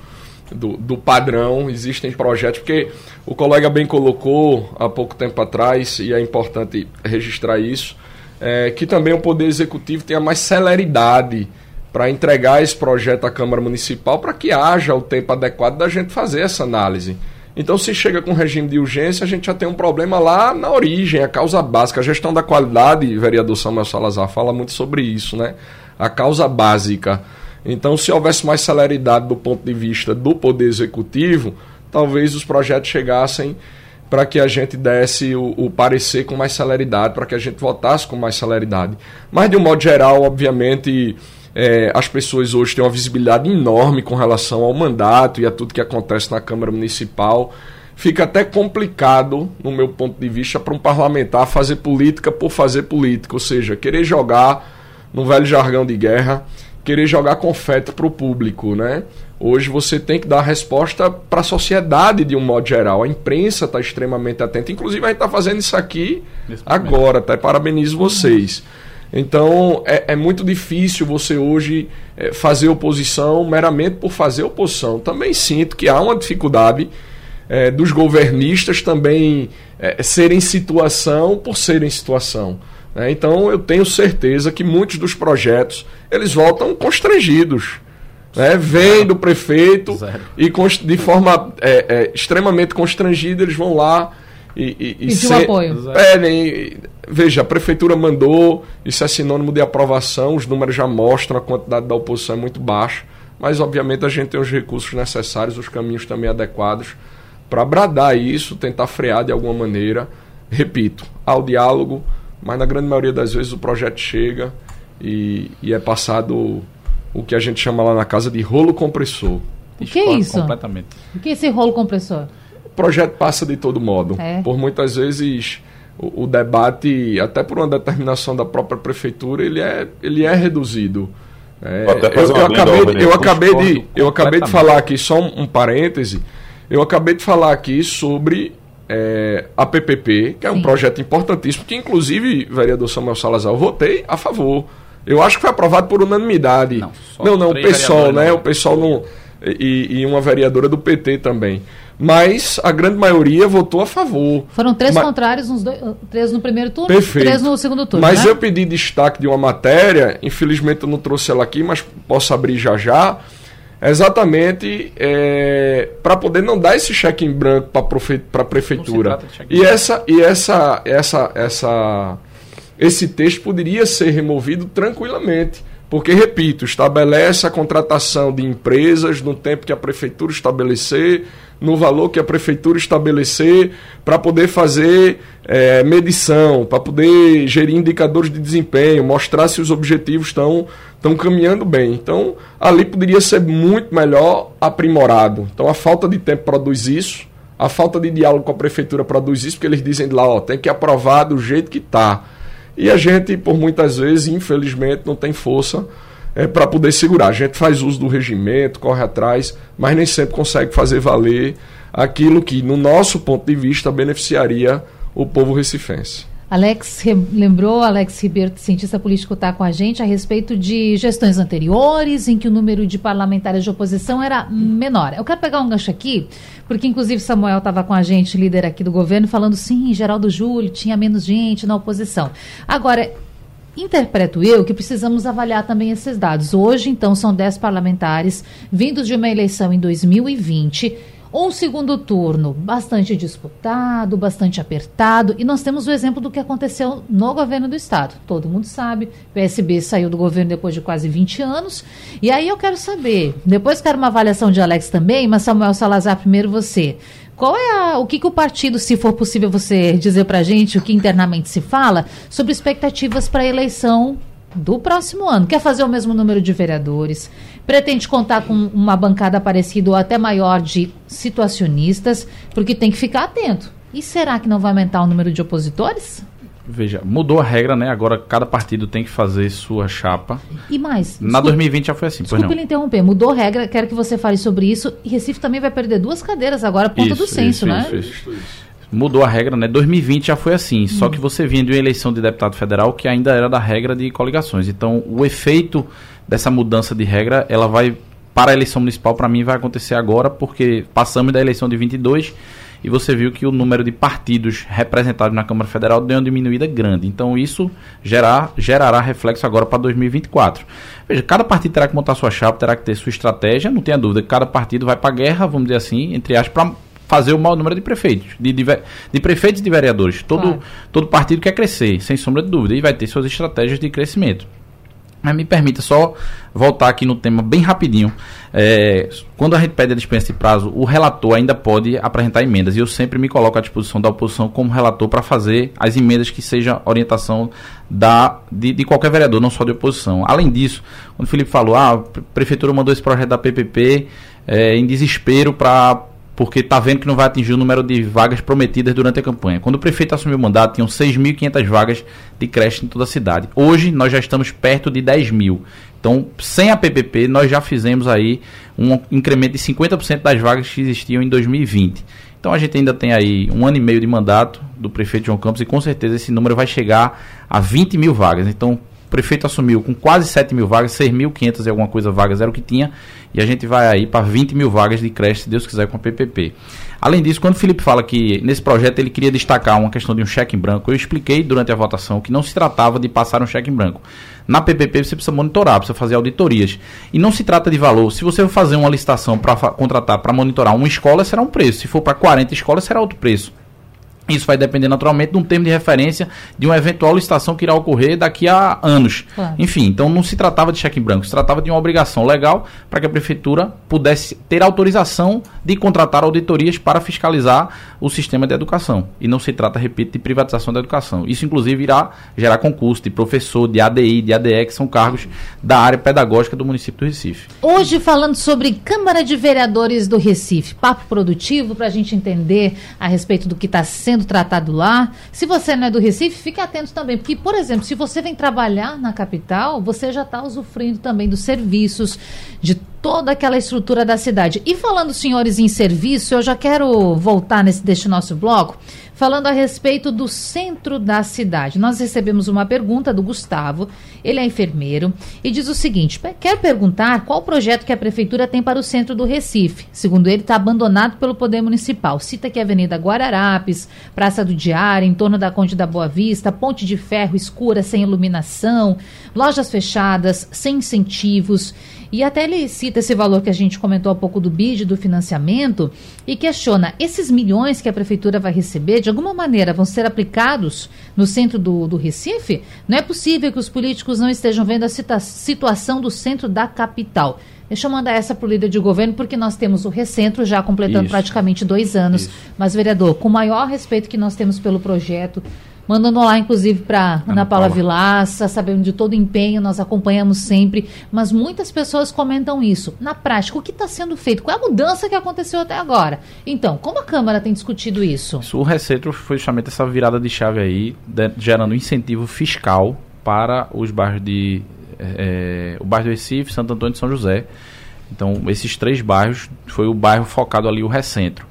do, do padrão. Existem projetos, porque o colega bem colocou há pouco tempo atrás, e é importante registrar isso é, que também o Poder Executivo tenha mais celeridade para entregar esse projeto à Câmara Municipal para que haja o tempo adequado da gente fazer essa análise. Então, se chega com regime de urgência, a gente já tem um problema lá na origem, a causa básica. A gestão da qualidade, vereador Samuel Salazar fala muito sobre isso, né? A causa básica. Então, se houvesse mais celeridade do ponto de vista do Poder Executivo, talvez os projetos chegassem para que a gente desse o, o, parecer com mais celeridade, para que a gente votasse com mais celeridade. Mas, de um modo geral, obviamente, é, as pessoas hoje têm uma visibilidade enorme com relação ao mandato e a tudo que acontece na Câmara Municipal. Fica até complicado, no meu ponto de vista, para um parlamentar fazer política por fazer política, ou seja, querer jogar no velho jargão de guerra, querer jogar confete para o público, né? Hoje você tem que dar resposta para a sociedade de um modo geral. A imprensa está extremamente atenta. Inclusive, a gente está fazendo isso aqui agora, tá? E parabenizo vocês. Então, é, é muito difícil você hoje é, fazer oposição meramente por fazer oposição. Também sinto que há uma dificuldade é, dos governistas também é, serem situação por serem situação. Né? Então, eu tenho certeza que muitos dos projetos eles voltam constrangidos né, vem do prefeito Zero. e de forma é, é, extremamente constrangida eles vão lá e, e, se, apoio. pedem. Veja, a prefeitura mandou, isso é sinônimo de aprovação, os números já mostram, a quantidade da oposição é muito baixa, mas obviamente a gente tem os recursos necessários, os caminhos também adequados para bradar isso, tentar frear de alguma maneira. Repito, ao diálogo, mas na grande maioria das vezes o projeto chega e, e é passado o que a gente chama lá na casa de rolo compressor. O que é isso? Completamente. O que é esse rolo compressor? O projeto passa de todo modo. É. Por muitas vezes o, o, debate, até por uma determinação da própria prefeitura, ele é, ele é reduzido. É, eu, eu, acabei, de, eu acabei de, eu acabei de falar aqui, só um, um parêntese, eu acabei de falar aqui sobre é, a PPP, que é Sim. um projeto importantíssimo, que inclusive, vereador Samuel Salazar, eu votei a favor. Eu acho que foi aprovado por unanimidade. Não, não, não o pessoal, né? O pessoal não. E, e, uma vereadora do PT também. Mas a grande maioria votou a favor. Foram três mas, contrários, uns dois, três no primeiro turno perfeito. três no segundo turno. Mas né? eu pedi destaque de uma matéria, infelizmente eu não trouxe ela aqui, mas posso abrir já já. Exatamente é, para poder não dar esse cheque em branco para a prefeitura. E essa, e essa, essa, essa esse texto poderia ser removido tranquilamente. Porque, repito, estabelece a contratação de empresas no tempo que a prefeitura estabelecer, no valor que a prefeitura estabelecer, para poder fazer é, medição, para poder gerir indicadores de desempenho, mostrar se os objetivos estão estão caminhando bem. Então, ali poderia ser muito melhor aprimorado. Então, a falta de tempo produz isso, a falta de diálogo com a prefeitura produz isso, porque eles dizem lá, ó, tem que aprovar do jeito que está. E a gente, por muitas vezes, infelizmente, não tem força é, para poder segurar. A gente faz uso do regimento, corre atrás, mas nem sempre consegue fazer valer aquilo que, no nosso ponto de vista, beneficiaria o povo recifense. Alex lembrou, Alex Ribeiro, cientista político, está com a gente a respeito de gestões anteriores em que o número de parlamentares de oposição era menor. Eu quero pegar um gancho aqui, porque inclusive Samuel estava com a gente, líder aqui do governo, falando sim, Geraldo Júlio tinha menos gente na oposição. Agora, interpreto eu que precisamos avaliar também esses dados. Hoje, então, são 10 parlamentares vindos de uma eleição em 2020 um segundo turno bastante disputado, bastante apertado, e nós temos o exemplo do que aconteceu no governo do estado. Todo mundo sabe, PSB saiu do governo depois de quase 20 anos. E aí eu quero saber, depois quero uma avaliação de Alex também, mas Samuel Salazar, primeiro você. Qual é a, o que, que o partido, se for possível você dizer para gente o que internamente se fala, sobre expectativas para a eleição do próximo ano. Quer fazer o mesmo número de vereadores, pretende contar com uma bancada parecida ou até maior de situacionistas, porque tem que ficar atento. E será que não vai aumentar o número de opositores? Veja, mudou a regra, né? Agora cada partido tem que fazer sua chapa. E mais? Na 2020 já foi assim, pois lhe interromper. Mudou a regra, quero que você fale sobre isso. E Recife também vai perder duas cadeiras agora por conta Isso, do censo, isso, né? isso, isso. Mudou a regra, né? 2020 já foi assim, só que você vinha de uma eleição de deputado federal que ainda era da regra de coligações. Então, o efeito dessa mudança de regra, ela vai para a eleição municipal, para mim, vai acontecer agora, porque passamos da eleição de 22 e você viu que o número de partidos representados na Câmara Federal deu uma diminuída grande. Então, isso gerar, gerará reflexo agora para 2024. Veja, cada partido terá que montar sua chapa, terá que ter sua estratégia, não tenha dúvida. Cada partido vai para a guerra, vamos dizer assim, entre aspas, para fazer o maior número de prefeitos, de, de, de prefeitos e de vereadores. Todo, Claro. todo partido quer crescer, sem sombra de dúvida, e vai ter suas estratégias de crescimento. Mas me permita só voltar aqui no tema bem rapidinho. É, quando a gente pede a dispensa de prazo, o relator ainda pode apresentar emendas. E eu sempre me coloco à disposição da oposição como relator para fazer as emendas que seja orientação da, de, de qualquer vereador, não só de oposição. Além disso, quando o Felipe falou, ah, a prefeitura mandou esse projeto da PPP é, em desespero para porque está vendo que não vai atingir o número de vagas prometidas durante a campanha. Quando o prefeito assumiu o mandato, tinham 6.500 vagas de creche em toda a cidade. Hoje, nós já estamos perto de 10 mil. Então, sem a PPP, nós já fizemos aí um incremento de 50% das vagas que existiam em 2020. Então, a gente ainda tem aí um ano e meio de mandato do prefeito João Campos e com certeza esse número vai chegar a 20 mil vagas. Então, o prefeito assumiu com quase 7 mil vagas, 6.500 e alguma coisa vagas era o que tinha, e a gente vai aí para 20 mil vagas de creche, se Deus quiser, com a PPP. Além disso, quando o Felipe fala que nesse projeto ele queria destacar uma questão de um cheque em branco, eu expliquei durante a votação que não se tratava de passar um cheque em branco. Na PPP você precisa monitorar, precisa fazer auditorias. E não se trata de valor. Se você for fazer uma licitação para contratar, para monitorar uma escola, será um preço. Se for para 40 escolas, será outro preço. Isso vai depender naturalmente de um termo de referência de uma eventual licitação que irá ocorrer daqui a anos. Claro. Enfim, então não se tratava de cheque em branco, se tratava de uma obrigação legal para que a prefeitura pudesse ter autorização de contratar auditorias para fiscalizar o sistema de educação. E não se trata, repito, de privatização da educação. Isso, inclusive, irá gerar concurso de professor, de ADI, de ADE, que são cargos da área pedagógica do município do Recife. Hoje falando sobre Câmara de Vereadores do Recife, papo produtivo para a gente entender a respeito do que está sendo tratado lá. Se você não é do Recife, fique atento também, porque, por exemplo, se você vem trabalhar na capital, você já está usufruindo também dos serviços, de toda aquela estrutura da cidade. E falando, senhores, em serviço, eu já quero voltar nesse deste nosso bloco falando a respeito do centro da cidade. Nós recebemos uma pergunta do Gustavo, ele é enfermeiro, e diz o seguinte: quer perguntar qual projeto que a prefeitura tem para o centro do Recife. Segundo ele, está abandonado pelo Poder Municipal. Cita que a Avenida Guararapes, Praça do Diário, em torno da Conde da Boa Vista, Ponte de Ferro escura, sem iluminação, lojas fechadas, sem incentivos. E até ele cita esse valor que a gente comentou há pouco do BID, do financiamento, e questiona: esses milhões que a prefeitura vai receber, de alguma maneira, vão ser aplicados no centro do, do Recife? Não é possível que os políticos não estejam vendo a cita- situação do centro da capital. Deixa eu mandar essa para o líder de governo, porque nós temos o Recentro já completando Isso. praticamente dois anos. Isso. Mas, vereador, com o maior respeito que nós temos pelo projeto, mandando lá, inclusive, para Ana Paula Paula. Vilaça, sabendo de todo o empenho, nós acompanhamos sempre, mas muitas pessoas comentam isso. Na prática, o que está sendo feito? Qual é a mudança que aconteceu até agora? Então, como a Câmara tem discutido isso? O Recentro foi justamente essa virada de chave aí, de- gerando incentivo fiscal para os bairros de. eh, o bairro do Recife, Santo Antônio e São José. Então, esses três bairros foi o bairro focado ali, o Recentro.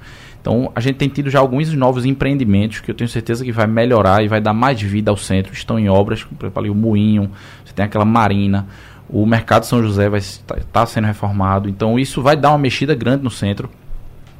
Então, a gente tem tido já alguns novos empreendimentos que eu tenho certeza que vai melhorar e vai dar mais vida ao centro. Estão em obras, por exemplo, ali o Moinho, você tem aquela marina, o Mercado São José vai estar tá sendo reformado. Então, isso vai dar uma mexida grande no centro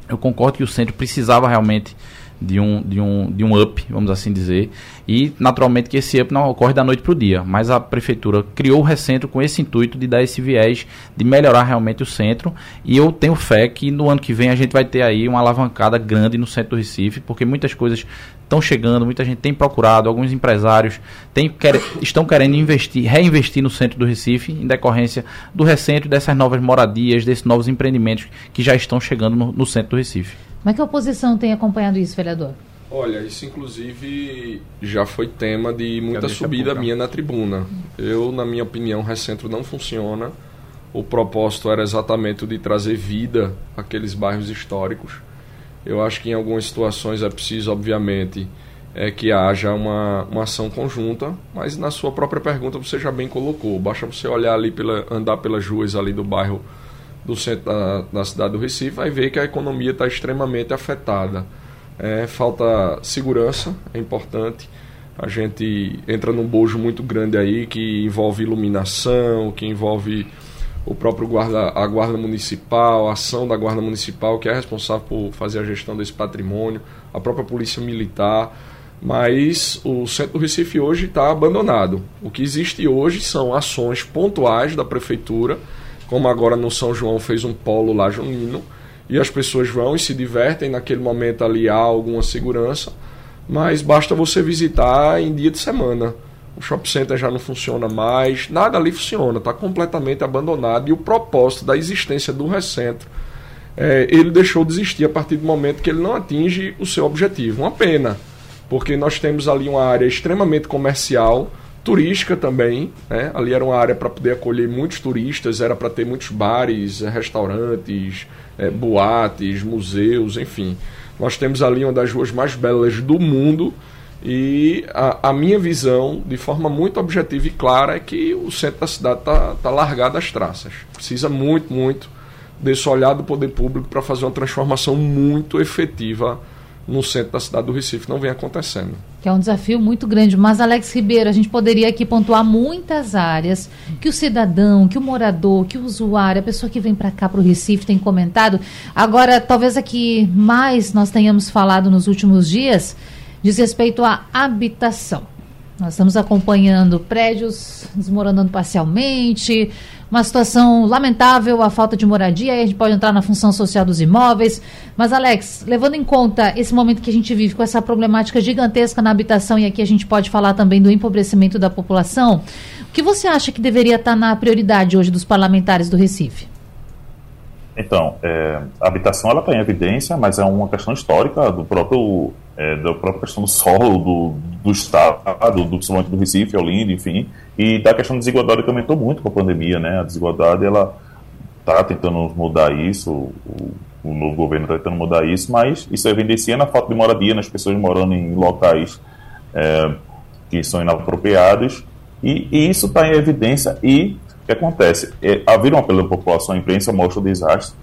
eu concordo que o centro precisava realmente de um, de um, de um up, vamos assim dizer, e naturalmente que esse up não ocorre da noite para o dia, mas a prefeitura criou o recentro com esse intuito de dar esse viés, de melhorar realmente o centro, e eu tenho fé que no ano que vem a gente vai ter aí uma alavancada grande no centro do Recife, porque muitas coisas estão chegando, muita gente tem procurado, alguns empresários têm, quer, estão querendo investir, reinvestir no centro do Recife, em decorrência do recentro dessas novas moradias, desses novos empreendimentos que já estão chegando no, no centro do Recife. Como é que a oposição tem acompanhado isso, vereador? Olha, isso inclusive já foi tema de muita subida minha na tribuna. Eu, na minha opinião, o Recentro não funciona. O propósito era exatamente o de trazer vida àqueles bairros históricos. Eu acho que em algumas situações é preciso, obviamente, é que haja uma, uma ação conjunta, mas na sua própria pergunta você já bem colocou. Basta você olhar ali, pela, andar pelas ruas ali do bairro do centro da, da cidade do Recife, vai ver que a economia está extremamente afetada. É, falta segurança, é importante. A gente entra num bojo muito grande aí que envolve iluminação, que envolve o próprio guarda, a guarda municipal, a ação da guarda municipal que é responsável por fazer a gestão desse patrimônio, a própria polícia militar. Mas o centro do Recife hoje está abandonado. O que existe hoje são ações pontuais da prefeitura, como agora no São João fez um polo lá junino, e as pessoas vão e se divertem. Naquele momento ali há alguma segurança, mas basta você visitar em dia de semana o shopping center já não funciona mais, nada ali funciona, está completamente abandonado e o propósito da existência do recentro, é, ele deixou de existir a partir do momento que ele não atinge o seu objetivo. Uma pena, porque nós temos ali uma área extremamente comercial, turística também, né? ali era uma área para poder acolher muitos turistas, era para ter muitos bares, restaurantes, é, boates, museus, enfim. Nós temos ali uma das ruas mais belas do mundo, e a, a, minha visão, de forma muito objetiva e clara, é que o centro da cidade está tá largado às traças. Precisa muito, muito desse olhar do poder público para fazer uma transformação muito efetiva no centro da cidade do Recife. Não vem acontecendo. Que é um desafio muito grande. Mas, Alex Ribeiro, a gente poderia aqui pontuar muitas áreas que o cidadão, que o morador, que o usuário, a pessoa que vem para cá, para o Recife, tem comentado. Agora, talvez aqui mais nós tenhamos falado nos últimos dias diz respeito à habitação. Nós estamos acompanhando prédios desmoronando parcialmente, uma situação lamentável, a falta de moradia, aí a gente pode entrar na função social dos imóveis. Mas, Alex, levando em conta esse momento que a gente vive com essa problemática gigantesca na habitação, e aqui a gente pode falar também do empobrecimento da população, o que você acha que deveria estar na prioridade hoje dos parlamentares do Recife? Então, é, a habitação ela está em evidência, mas é uma questão histórica do próprio é, da própria questão do solo, do, do estado, do, principalmente do Recife, Olinda, enfim, e da questão da desigualdade que aumentou muito com a pandemia, né? A desigualdade ela está tentando mudar isso, o, o novo governo está tentando mudar isso, mas isso evidencia na falta de moradia, nas pessoas morando em locais é, que são inapropriados, e, e isso está em evidência e que acontece? É, haver um apelo da população, a imprensa mostra o desastre,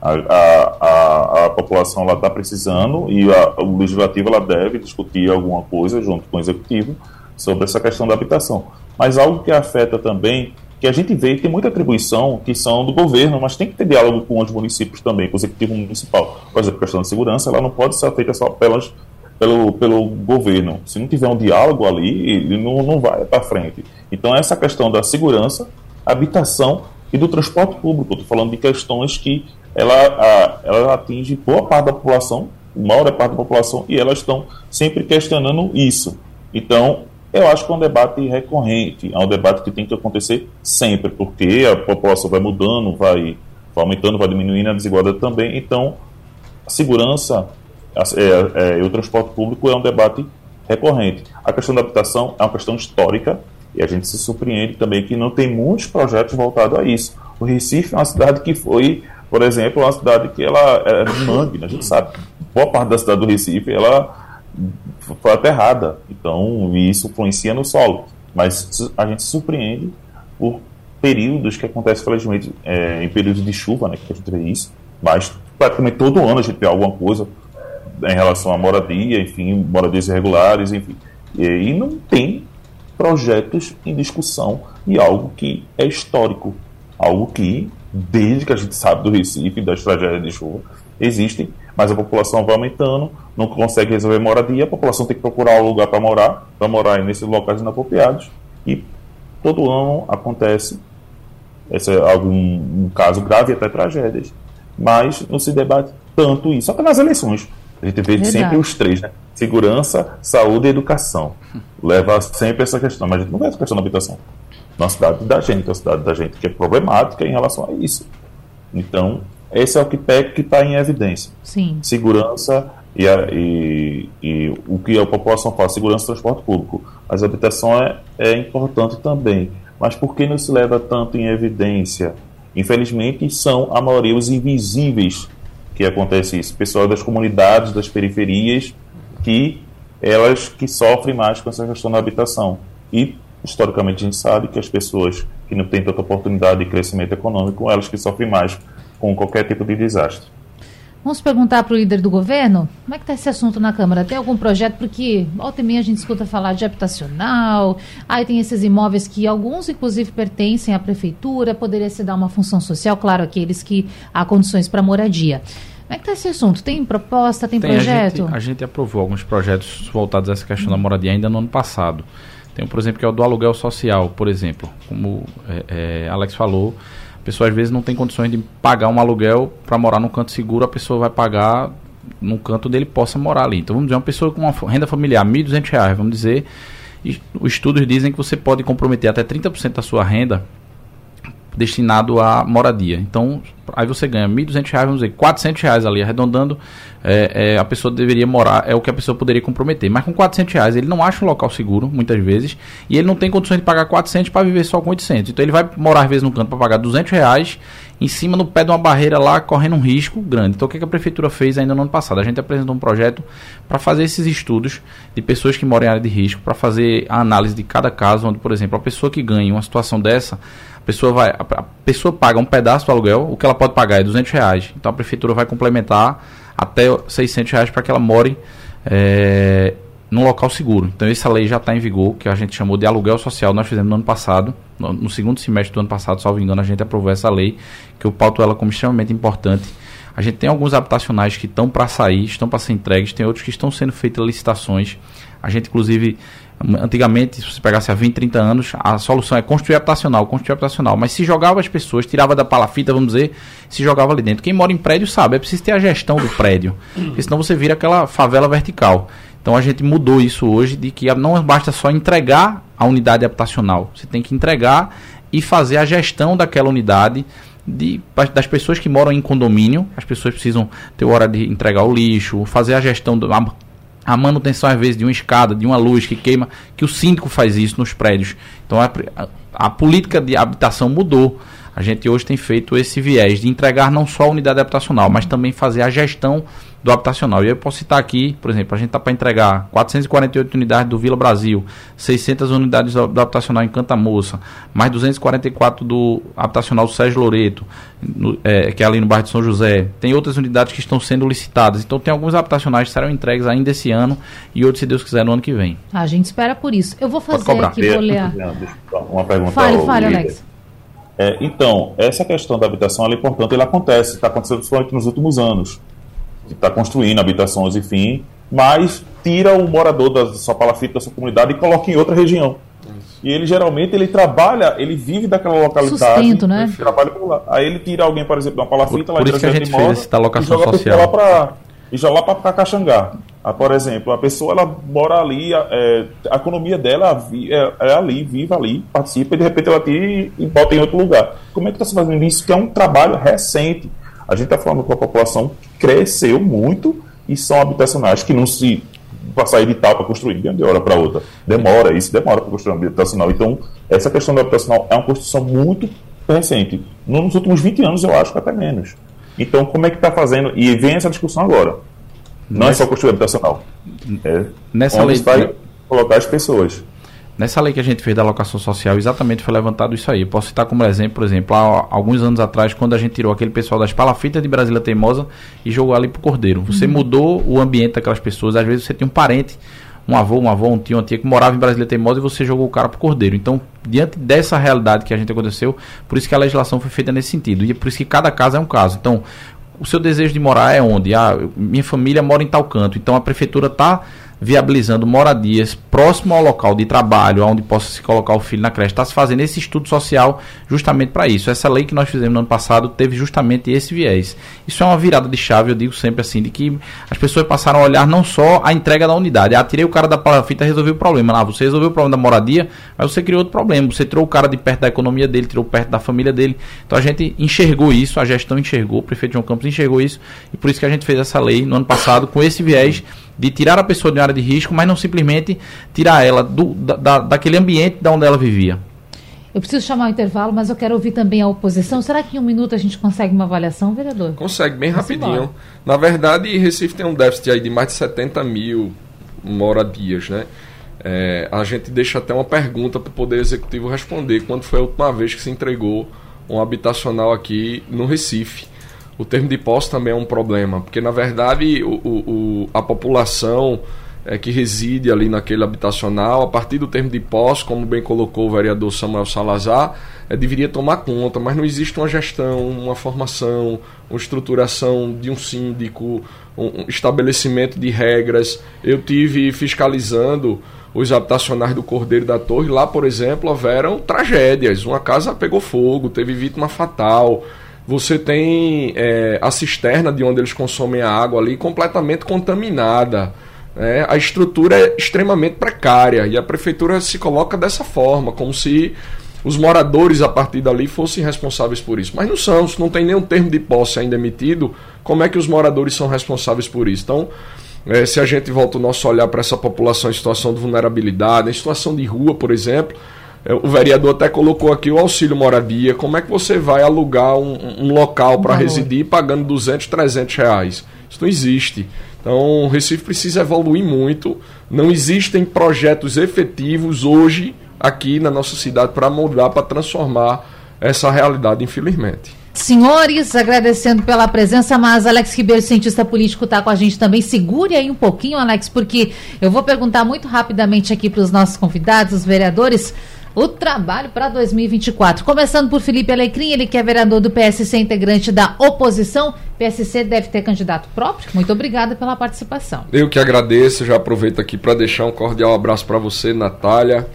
a, a, a, população está precisando e a, o legislativo ela deve discutir alguma coisa junto com o executivo sobre essa questão da habitação. Mas algo que afeta também, que a gente vê tem muita atribuição que são do governo, mas tem que ter diálogo com os municípios também, com o executivo municipal. Por exemplo, a questão de segurança, ela não pode ser feita só pelas, pelo, pelo governo. Se não tiver um diálogo ali, ele não, não vai para frente. Então, essa questão da segurança habitação e do transporte público. Estou falando de questões que ela, a, ela atinge boa parte da população, maior parte da população, e elas estão sempre questionando isso. Então, eu acho que é um debate recorrente, é um debate que tem que acontecer sempre, porque a população vai mudando, vai, vai aumentando, vai diminuindo a desigualdade também. Então, a segurança é, é, e o transporte público é um debate recorrente. A questão da habitação é uma questão histórica, e a gente se surpreende também que não tem muitos projetos voltados a isso. O Recife é uma cidade que foi, por exemplo, uma cidade que ela era de mangue, né? a gente sabe. Boa parte da cidade do Recife ela foi aterrada, então isso influencia no solo. Mas a gente se surpreende por períodos que acontecem, felizmente, é, em períodos de chuva, né, que a gente vê isso, mas praticamente todo ano a gente vê alguma coisa em relação à moradia, enfim, moradias irregulares, enfim. E, e não tem projetos em discussão e algo que é histórico, algo que, desde que a gente sabe do Recife, das tragédias de chuva, existem, mas a população vai aumentando, não consegue resolver moradia, a população tem que procurar um lugar para morar, para morar nesses locais inapropriados, e todo ano acontece esse é algum um caso grave até tragédias, mas não se debate tanto isso, até nas eleições. A gente vê Verdade. sempre os três, né? Segurança, saúde e educação. Leva sempre essa questão, mas a gente não vê essa questão da habitação. Na cidade da gente, a cidade da gente que é problemática em relação a isso. Então, esse é o que que está em evidência. Sim. Segurança e, a, e, e, o que a população fala, segurança e transporte público. Mas a habitação é, é importante também. Mas por que não se leva tanto em evidência? Infelizmente, são a maioria os invisíveis que acontece isso? Pessoal das comunidades, das periferias, que elas que sofrem mais com essa questão da habitação. E, historicamente, a gente sabe que as pessoas que não têm tanta oportunidade de crescimento econômico, elas que sofrem mais com qualquer tipo de desastre. Vamos perguntar para o líder do governo como é que está esse assunto na Câmara. Tem algum projeto? Porque volta e meia a gente escuta falar de habitacional, aí tem esses imóveis que alguns, inclusive, pertencem à prefeitura, poderia se dar uma função social, claro, aqueles que há condições para moradia. Como é que está esse assunto? Tem proposta, tem, tem projeto? A gente, a gente, aprovou alguns projetos voltados a essa questão da moradia ainda no ano passado. Tem, por exemplo, que é o do aluguel social, por exemplo. Como é, é, Alex falou, a pessoa às vezes não tem condições de pagar um aluguel para morar num canto seguro, a pessoa vai pagar num canto dele possa morar ali. Então vamos dizer, uma pessoa com uma renda familiar, R$ 1.200, vamos dizer, os estudos dizem que você pode comprometer até 30% da sua renda destinado à moradia. Então, aí você ganha R$ 1.200, vamos dizer, R$ reais ali, arredondando, é, é, a pessoa deveria morar, é o que a pessoa poderia comprometer. Mas com R$ reais ele não acha um local seguro, muitas vezes, e ele não tem condições de pagar 400 para viver só com 800. Então ele vai morar às vezes no canto para pagar R$ reais em cima no pé de uma barreira lá, correndo um risco grande. Então o que, a prefeitura fez ainda no ano passado? A gente apresentou um projeto para fazer esses estudos de pessoas que moram em área de risco, para fazer a análise de cada caso, onde, por exemplo, a pessoa que ganha uma situação dessa, a pessoa vai, a pessoa paga um pedaço do aluguel, o que ela pode pagar é 200 reais. Então a prefeitura vai complementar até 600 reais para que ela more é, num local seguro. Então essa lei já está em vigor, que a gente chamou de aluguel social. Nós fizemos no ano passado, no, segundo semestre do ano passado, salvo engano, a gente aprovou essa lei, que eu pauto ela como extremamente importante. A gente tem alguns habitacionais que estão para sair, estão para ser entregues, tem outros que estão sendo feitas licitações. A gente, inclusive, Antigamente, se você pegasse há 20, 30 anos, a solução é construir habitacional, construir habitacional. Mas se jogava as pessoas, tirava da palafita, vamos dizer, se jogava ali dentro. Quem mora em prédio sabe, é preciso ter a gestão do prédio. Porque senão você vira aquela favela vertical. Então a gente mudou isso hoje de que não basta só entregar a unidade habitacional. Você tem que entregar e fazer a gestão daquela unidade de, das pessoas que moram em condomínio. As pessoas precisam ter hora de entregar o lixo, fazer a gestão do, a manutenção, às vezes, de uma escada, de uma luz que queima, que o síndico faz isso nos prédios. Então, a, a, a política de habitação mudou. A gente hoje tem feito esse viés de entregar não só a unidade habitacional, mas também fazer a gestão do habitacional. E eu posso citar aqui, por exemplo, a gente está para entregar 448 unidades do Vila Brasil, 600 unidades do, do habitacional em Canta Moça, mais 244 do habitacional Sérgio Loreto, no, é, que é ali no bairro de São José. Tem outras unidades que estão sendo licitadas. Então tem alguns habitacionais que serão entregues ainda esse ano e outros, se Deus quiser, no ano que vem. A gente espera por isso. Eu vou fazer aqui, vou ler. Uma pergunta fale, fale, Alex. É, então, essa questão da habitação é importante, ela acontece, está acontecendo principalmente nos últimos anos está construindo habitações, enfim, mas tira o morador da sua palafita, da sua comunidade e coloca em outra região. E ele geralmente ele trabalha, ele vive daquela localidade. Sustento, né? Trabalha por lá. Aí ele tira alguém, por exemplo, de uma palafita por, lá por isso que a gente fez essa alocação e social. Lá pra, e joga lá para Caxangá. Ah, por exemplo, a pessoa ela mora ali, é, a economia dela é, é, ali, vive ali, participa e de repente ela tira e bota em outro lugar. Como é que está se fazendo isso? Que é um trabalho recente. A gente está falando com a população cresceu muito e são habitacionais que não se de tal para construir de uma hora para outra. Demora, isso demora para construir um habitacional. Então, essa questão do habitacional é uma construção muito recente. Nos últimos 20 anos, eu acho que até menos. Então, como é que está fazendo? E vem essa discussão agora. Não Nessa... é só construir habitacional. É Nessa lei vai colocar as pessoas. Nessa lei que a gente fez da alocação social, exatamente foi levantado isso aí. Eu posso citar como exemplo, por exemplo, há alguns anos atrás, quando a gente tirou aquele pessoal das palafitas de Brasília Teimosa e jogou ali pro Cordeiro. Você uhum. mudou o ambiente daquelas pessoas. Às vezes você tem um parente, um avô, um avô, um tio, uma tia que morava em Brasília Teimosa e você jogou o cara pro Cordeiro. Então, diante dessa realidade que a gente aconteceu, por isso que a legislação foi feita nesse sentido. E é por isso que cada caso é um caso. Então, o seu desejo de morar é onde? Ah, minha família mora em tal canto. Então a prefeitura está viabilizando moradias próximo ao local de trabalho, onde possa se colocar o filho na creche. Está se fazendo esse estudo social justamente para isso. Essa lei que nós fizemos no ano passado teve justamente esse viés. Isso é uma virada de chave, eu digo sempre assim, de que as pessoas passaram a olhar não só a entrega da unidade. Ah, tirei o cara da palafita resolvi o problema. Lá, você resolveu o problema da moradia, mas você criou outro problema. Você tirou o cara de perto da economia dele, tirou perto da família dele. Então a gente enxergou isso, a gestão enxergou, o prefeito João Campos enxergou isso, e por isso que a gente fez essa lei no ano passado com esse viés de tirar a pessoa de uma área de risco, mas não simplesmente tirar ela do, da, daquele ambiente da onde ela vivia. Eu preciso chamar o intervalo, mas eu quero ouvir também a oposição. Será que em um minuto a gente consegue uma avaliação, vereador? Consegue, bem Vamos rapidinho. Embora. Na verdade, Recife tem um déficit aí de mais de 70 mil moradias, né? É, a gente deixa até uma pergunta para o Poder Executivo responder. Quando foi a última vez que se entregou um habitacional aqui no Recife? O termo de posse também é um problema, porque na verdade o, o, a população é, que reside ali naquele habitacional, a partir do termo de posse, como bem colocou o vereador Samuel Salazar, é, deveria tomar conta, mas não existe uma gestão, uma formação, uma estruturação de um síndico, um estabelecimento de regras. Eu tive fiscalizando os habitacionais do Cordeiro da Torre, lá, por exemplo, houveram tragédias. Uma casa pegou fogo, teve vítima fatal. Você tem é, a cisterna de onde eles consomem a água ali completamente contaminada. É, a estrutura é extremamente precária e a prefeitura se coloca dessa forma, como se os moradores a partir dali fossem responsáveis por isso. Mas não são, não tem nenhum termo de posse ainda emitido, como é que os moradores são responsáveis por isso? Então, é, se a gente volta o nosso olhar para essa população em situação de vulnerabilidade, em situação de rua, por exemplo, o vereador até colocou aqui o auxílio moradia. Como é que você vai alugar um, um local para residir pagando 200, 300 reais? Isso não existe. Então, o Recife precisa evoluir muito. Não existem projetos efetivos hoje aqui na nossa cidade para mudar, para transformar essa realidade, infelizmente. Senhores, agradecendo pela presença, mas Alex Ribeiro, cientista político, está com a gente também. Segure aí um pouquinho, Alex, porque eu vou perguntar muito rapidamente aqui para os nossos convidados, os vereadores, o trabalho para 2024. Começando por Felipe Alecrim, ele que é vereador do PSC, integrante da oposição. PSC deve ter candidato próprio. Muito obrigada pela participação. Eu que agradeço, já aproveito aqui para deixar um cordial abraço para você, Natália,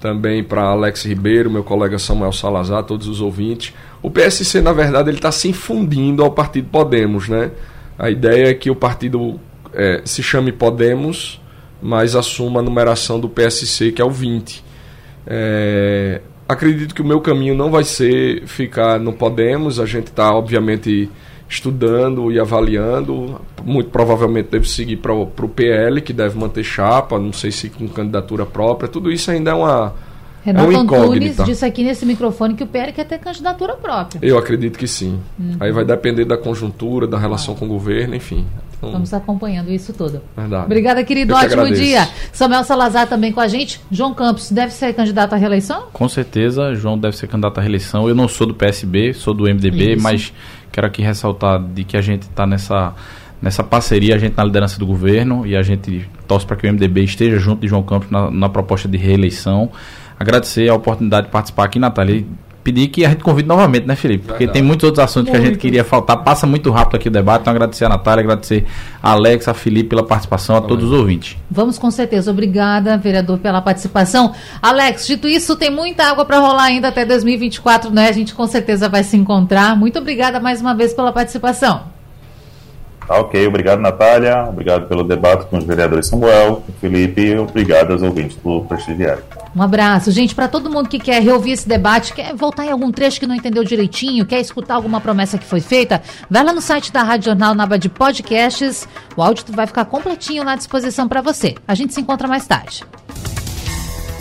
também para Alex Ribeiro, meu colega Samuel Salazar, todos os ouvintes. O PSC, na verdade, ele está se infundindo ao Partido Podemos, né? A ideia é que o partido é, se chame Podemos, mas assuma a numeração do PSC, que é o 20. É, acredito que o meu caminho não vai ser ficar no Podemos, a gente está, obviamente, estudando e avaliando. Muito provavelmente deve seguir para o PL, que deve manter chapa, não sei se com candidatura própria. Tudo isso ainda é uma Renato é um Antunes disse aqui nesse microfone que o PR quer ter candidatura própria. Eu acredito que sim. Uhum. Aí vai depender da conjuntura, da relação ah. com o governo, enfim. Então... Vamos acompanhando isso tudo. Verdade. Obrigada, querido. Ótimo agradeço. dia. Samuel Salazar também com a gente. João Campos deve ser candidato à reeleição? Com certeza, João deve ser candidato à reeleição. Eu não sou do PSB, sou do MDB, isso. mas quero aqui ressaltar de que a gente está nessa nessa parceria, a gente na liderança do governo e a gente torce para que o MDB esteja junto de João Campos na, na proposta de reeleição agradecer a oportunidade de participar aqui, Natália. Pedir que a gente convide novamente, né, Felipe? Porque Verdade. tem muitos outros assuntos muito. que a gente queria faltar. Passa muito rápido aqui o debate. Então, agradecer a Natália, agradecer a Alex, a Felipe pela participação, a todos os ouvintes. Vamos com certeza. Obrigada, vereador, pela participação. Alex, dito isso, tem muita água para rolar ainda até 2024, né? A gente com certeza vai se encontrar. Muito obrigada mais uma vez pela participação. Tá ok, obrigado Natália, obrigado pelo debate com os vereadores Samuel, Felipe e obrigado aos ouvintes do Prestigiário. Um abraço, gente, para todo mundo que quer reouvir esse debate, quer voltar em algum trecho que não entendeu direitinho, quer escutar alguma promessa que foi feita, vai lá no site da Rádio Jornal na aba de podcasts, o áudio vai ficar completinho lá à disposição para você. A gente se encontra mais tarde.